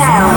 Michelle.